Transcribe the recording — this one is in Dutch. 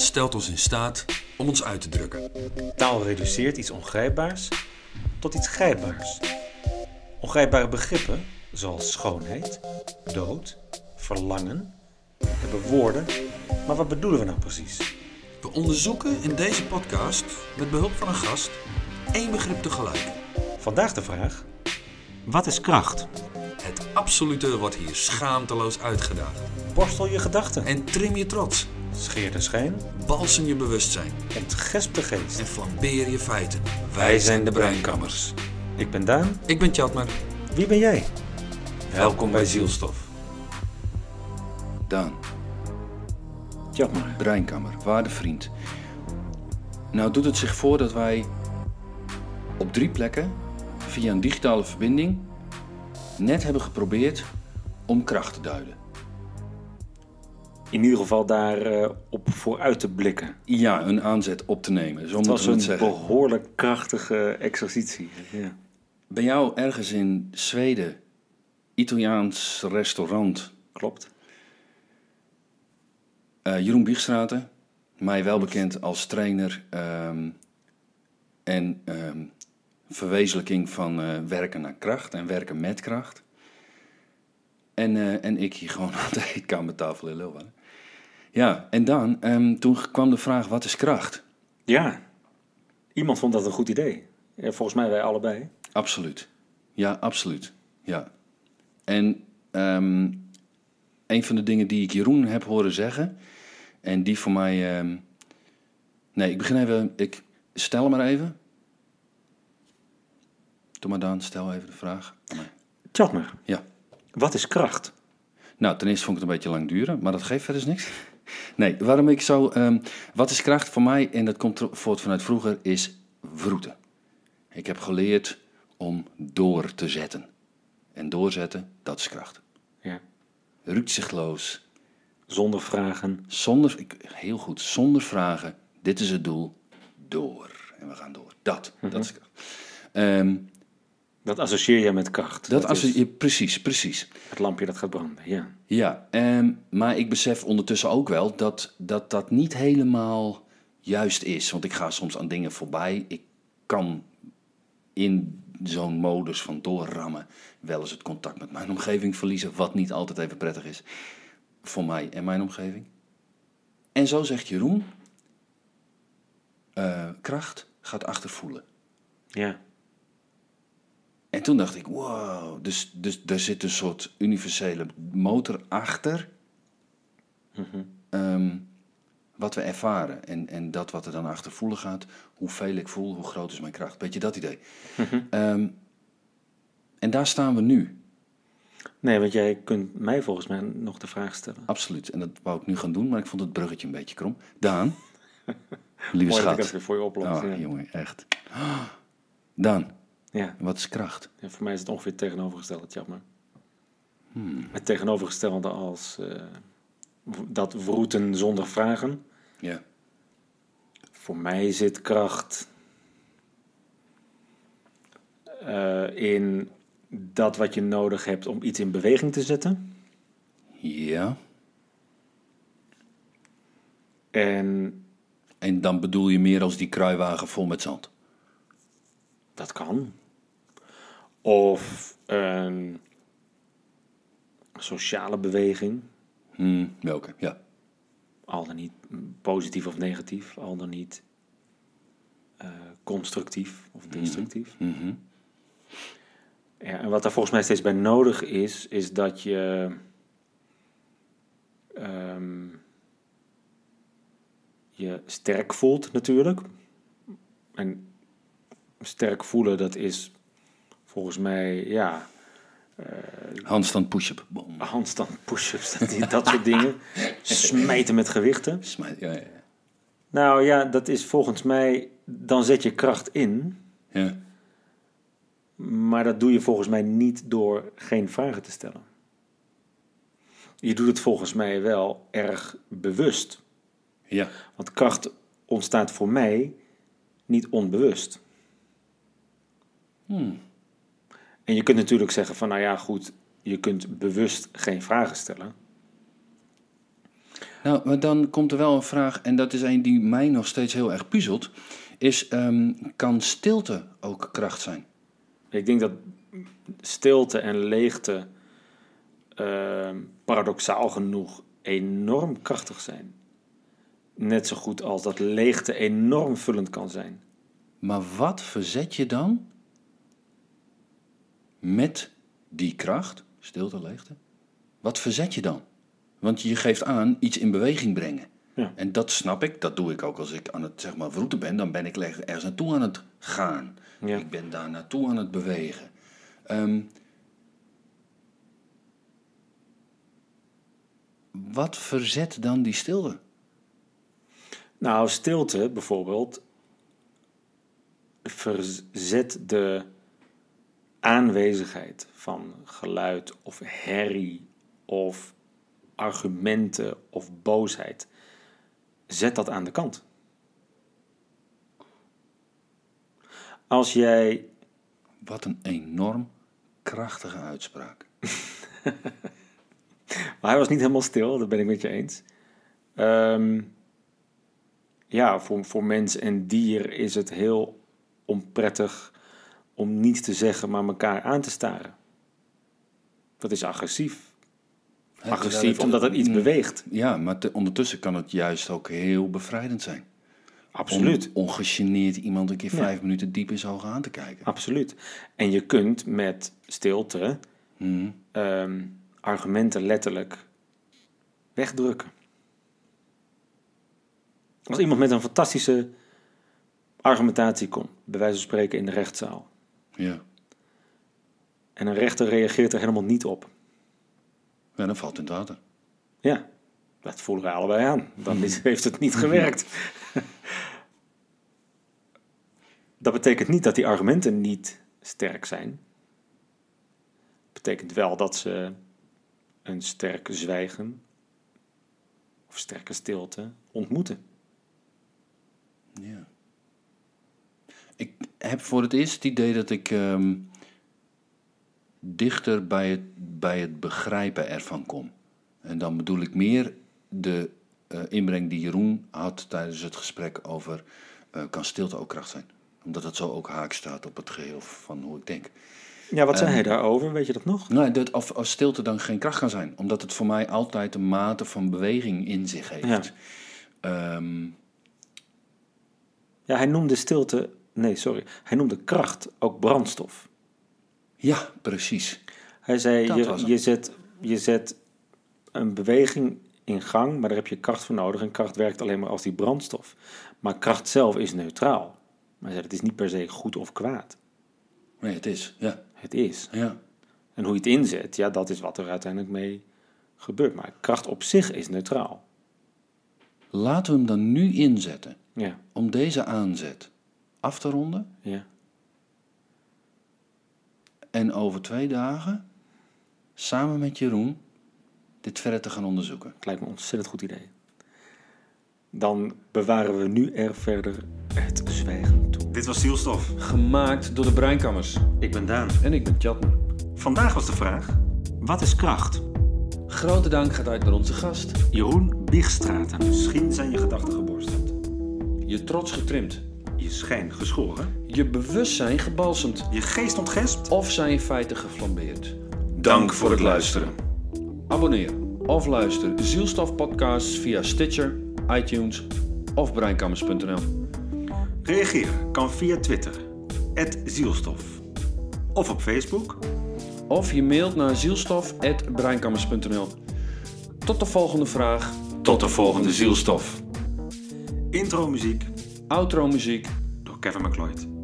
Stelt ons in staat om ons uit te drukken. Taal reduceert iets ongrijpbaars tot iets grijpbaars. Ongrijpbare begrippen, zoals schoonheid, dood, verlangen, hebben woorden, maar wat bedoelen we nou precies? We onderzoeken in deze podcast, met behulp van een gast, één begrip tegelijk. Vandaag de vraag: wat is kracht? Het absolute wordt hier schaamteloos uitgedaagd. Borstel je gedachten En trim je trots, scheer de schijn balsem je bewustzijn en gesp de geest. en flambeer je feiten. Wij zijn de Breinkammers. Ik ben Daan. Ik ben Tjatmer. Wie ben jij? Welkom bij Zielstof. Daan, Jammer. Breinkammer, waarde vriend. Nou doet het zich voor dat wij op drie plekken via een digitale verbinding net hebben geprobeerd om kracht te duiden. In ieder geval daar eh, op vooruit te blikken. Ja, een aanzet op te nemen, zo Het was een zeggen. behoorlijk krachtige exercitie. Ja. Bij jou ergens in Zweden, Italiaans restaurant, Klopt. Eh, Jeroen Biegstraten, mij wel bekend als trainer ehm, en ehm, verwezenlijking van eh, werken naar kracht en werken met kracht. En, eh, en ik hier gewoon aan de eetkamertafel in Leeuwarden. Ja, en dan, ehm, toen kwam de vraag, wat is kracht? Ja. Iemand vond dat een goed idee. Volgens mij wij allebei. Absoluut. Ja, absoluut. Ja. En ehm, een van de dingen die ik Jeroen heb horen zeggen, en die voor mij. ehm, nee, ik begin even. Ik stel maar even. Doe maar dan, stel even de vraag. mij. Tjatmer, Ja. Wat is kracht? Nou, ten eerste vond ik het een beetje lang duren, maar dat geeft verder niks. Nee, waarom ik zo. ehm, wat is kracht voor mij, en dat komt voort vanuit vroeger, is vroeten. Ik heb geleerd om door te zetten. En doorzetten, dat is kracht. Ja. Rukzichtloos, Zonder vragen. zonder, ik, heel goed, zonder vragen, dit is het doel, door. En we gaan door. Dat, dat is kracht. Ehm, Dat associeer je met kracht. dat is je, precies, precies. het lampje dat gaat branden. Ja. Ja, ehm, maar ik besef ondertussen ook wel dat, dat dat niet helemaal juist is. Want ik ga soms aan dingen voorbij. Ik kan in zo'n modus van doorrammen wel eens het contact met mijn omgeving verliezen. Wat niet altijd even prettig is voor mij en mijn omgeving. En zo zegt Jeroen, eh, kracht gaat achtervoelen. Ja. En toen dacht ik, wow, dus, dus daar zit een soort universele motor achter. Ehm, wat we ervaren. En, en dat wat er dan achter voelen gaat, hoeveel ik voel, hoe groot is mijn kracht. Weet je dat idee? Ehm, en daar staan we nu, Nee, want jij kunt mij volgens mij nog de vraag stellen. absoluut. En dat wou ik nu gaan doen, maar ik vond het bruggetje een beetje krom. Daan, lieve Mooi dat ik dat schat. weer voor je oplos. Oh, ja. jongen, echt. Daan, Ja. wat is kracht? Ja, voor mij is het ongeveer het tegenovergestelde, Tjatmer. Hmm. Het tegenovergestelde als eh, dat vroeten zonder vragen. Ja, Voor mij zit kracht eh, in dat wat je nodig hebt om iets in beweging te zetten. ja. En En dan bedoel je meer als die kruiwagen vol met zand. Dat kan. Of een sociale beweging. Hmm, welke? Ja. Al dan niet positief of negatief. Al dan niet eh, constructief of destructief. Mhm. Ja, en wat daar volgens mij steeds bij nodig is, is dat je ehm, je sterk voelt natuurlijk. En sterk voelen, dat is volgens mij, ja, Handstand push-up. Handstand, push-ups, dat, dat soort dingen. Smijten met gewichten. Smijt. Ja, ja, ja. Nou ja, dat is volgens mij, dan zet je kracht in. ja. Maar dat doe je volgens mij niet door geen vragen te stellen. Je doet het volgens mij wel erg bewust. Ja. Want kracht ontstaat voor mij niet onbewust. Hmm. En je kunt natuurlijk zeggen van, nou ja, goed, je kunt bewust geen vragen stellen. Nou, maar dan komt er wel een vraag, en dat is een die mij nog steeds heel erg puzzelt. Is, ehm, kan stilte ook kracht zijn? Ik denk dat stilte en leegte ehm, paradoxaal genoeg enorm krachtig zijn. Net zo goed als dat leegte enorm vullend kan zijn. Maar wat verzet je dan met die kracht, stilte, leegte? Wat verzet je dan? Want je geeft aan iets in beweging brengen. Ja. En dat snap ik, dat doe ik ook als ik aan het zeg maar, route ben. Dan ben ik ergens naartoe aan het gaan. Ja. Ik ben daar naartoe aan het bewegen. Ehm, wat verzet dan die stilte? Nou, stilte bijvoorbeeld verzet de aanwezigheid van geluid of herrie of argumenten of boosheid. Zet dat aan de kant. Als jij Wat een enorm krachtige uitspraak. Maar hij was niet helemaal stil, dat ben ik met je eens. Ehm, ja, voor, voor mens en dier is het heel onprettig om niets te zeggen, maar elkaar aan te staren. Dat is agressief. Agressief omdat het iets Mm, beweegt. Ja, maar te- ondertussen kan het juist ook heel bevrijdend zijn. Absoluut. Om ongegeneerd iemand een keer Ja. vijf minuten diep in zijn ogen aan te kijken. Absoluut. En je kunt met stilte Mhm. ehm, argumenten letterlijk wegdrukken. Als iemand met een fantastische argumentatie komt, bij wijze van spreken in de rechtszaal, Ja. en een rechter reageert er helemaal niet op, ja, dan valt het in het water. ja, dat voelen wij allebei aan. Dan heeft het niet gewerkt. dat betekent niet dat die argumenten niet sterk zijn. betekent wel dat ze een sterke zwijgen of sterke stilte ontmoeten. Ja. Ik heb voor het eerst het idee dat ik ehm, dichter bij het, bij het begrijpen ervan kom. En dan bedoel ik meer de eh, inbreng die Jeroen had tijdens het gesprek over eh, kan stilte ook kracht zijn. Omdat het zo ook haak staat op het geheel van hoe ik denk. Ja, wat zei Ehm, hij daarover? Weet je dat nog? Nou, dat, of, of stilte dan geen kracht kan zijn. Omdat het voor mij altijd een mate van beweging in zich heeft. Ehm, Ja, hij noemde stilte. Nee, sorry. Hij noemde kracht ook brandstof. ja, precies. Hij zei: Dat je, je, zet, je zet een beweging in gang, maar daar heb je kracht voor nodig. En kracht werkt alleen maar als die brandstof. Maar kracht zelf is neutraal. Maar hij zei: het is niet per se goed of kwaad. Nee, het is. Ja, Het is. ja. En hoe je het inzet, ja, dat is wat er uiteindelijk mee gebeurt. Maar kracht op zich is neutraal. Laten we hem dan nu inzetten Ja, om deze aanzet af te ronden. ja. En over twee dagen samen met Jeroen dit verder te gaan onderzoeken. Het lijkt me een ontzettend goed idee. Dan bewaren we nu er verder het zwijgen toe. Dit was Zielstof. Gemaakt door de Breinkammers. Ik ben Daan. En ik ben Chatner. Vandaag was de vraag: wat is kracht? Grote dank gaat uit naar onze gast. Jeroen Biegstraten. Misschien zijn je gedachten geborsteld. Je trots getrimd. Je schijn geschoren. Je bewustzijn gebalsemd. Je geest ontgespt. Of zijn je feiten geflambeerd. Dank voor het luisteren. Abonneer of luister Zielstof podcasts via Stitcher, iTunes of breinkammers.nl. Reageer kan via Twitter. Zielstof. Of op Facebook. Of je mailt naar zielstof.breinkammers.nl. Tot de volgende vraag. Tot de volgende Zielstof. Intro muziek Outro muziek. door Kevin McLeod.